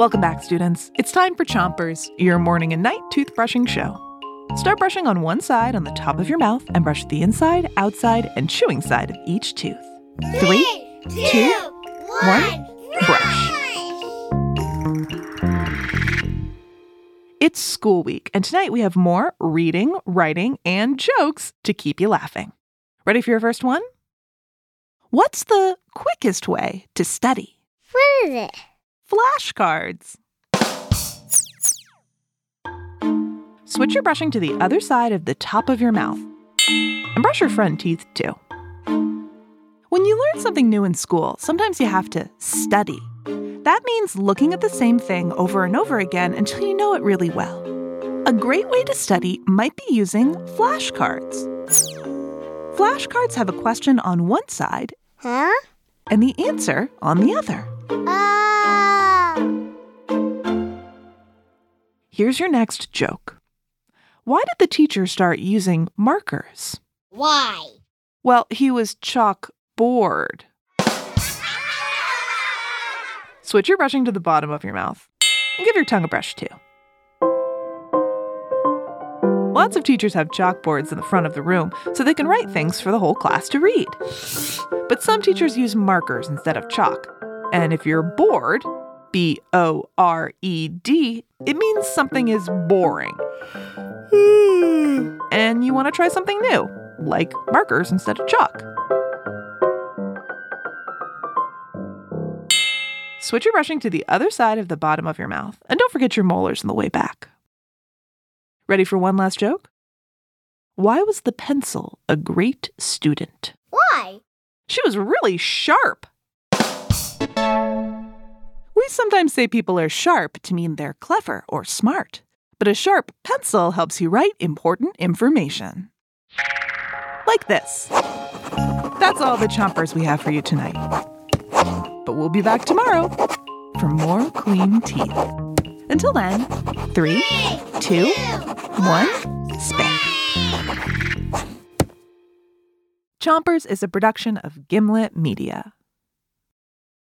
Welcome back, students. It's time for Chompers, your morning and night toothbrushing show. Start brushing on one side on the top of your mouth and brush the inside, outside, and chewing side of each tooth. Three, two, one, brush. It's school week, and tonight we have more reading, writing, and jokes to keep you laughing. Ready for your first one? What's the quickest way to study? Is it? Flashcards. Switch your brushing to the other side of the top of your mouth. And brush your front teeth too. When you learn something new in school, sometimes you have to study. That means looking at the same thing over and over again until you know it really well. A great way to study might be using flashcards. Flashcards have a question on one side Huh? and the answer on the other. Here's your next joke. Why did the teacher start using markers? Why? Well, he was chalk bored. Switch your brushing to the bottom of your mouth and give your tongue a brush too. Lots of teachers have chalkboards in the front of the room so they can write things for the whole class to read. But some teachers use markers instead of chalk. And if you're bored, B O R E D, it means something is boring. Hmm. and you want to try something new, like markers instead of chalk. Switch your brushing to the other side of the bottom of your mouth, and don't forget your molars on the way back. Ready for one last joke? Why was the pencil a great student? Why? She was really sharp. Sometimes say people are sharp to mean they're clever or smart, but a sharp pencil helps you write important information. Like this. That's all the chompers we have for you tonight. But we'll be back tomorrow for more clean teeth. Until then, three, two, one, spit. Chompers is a production of Gimlet Media.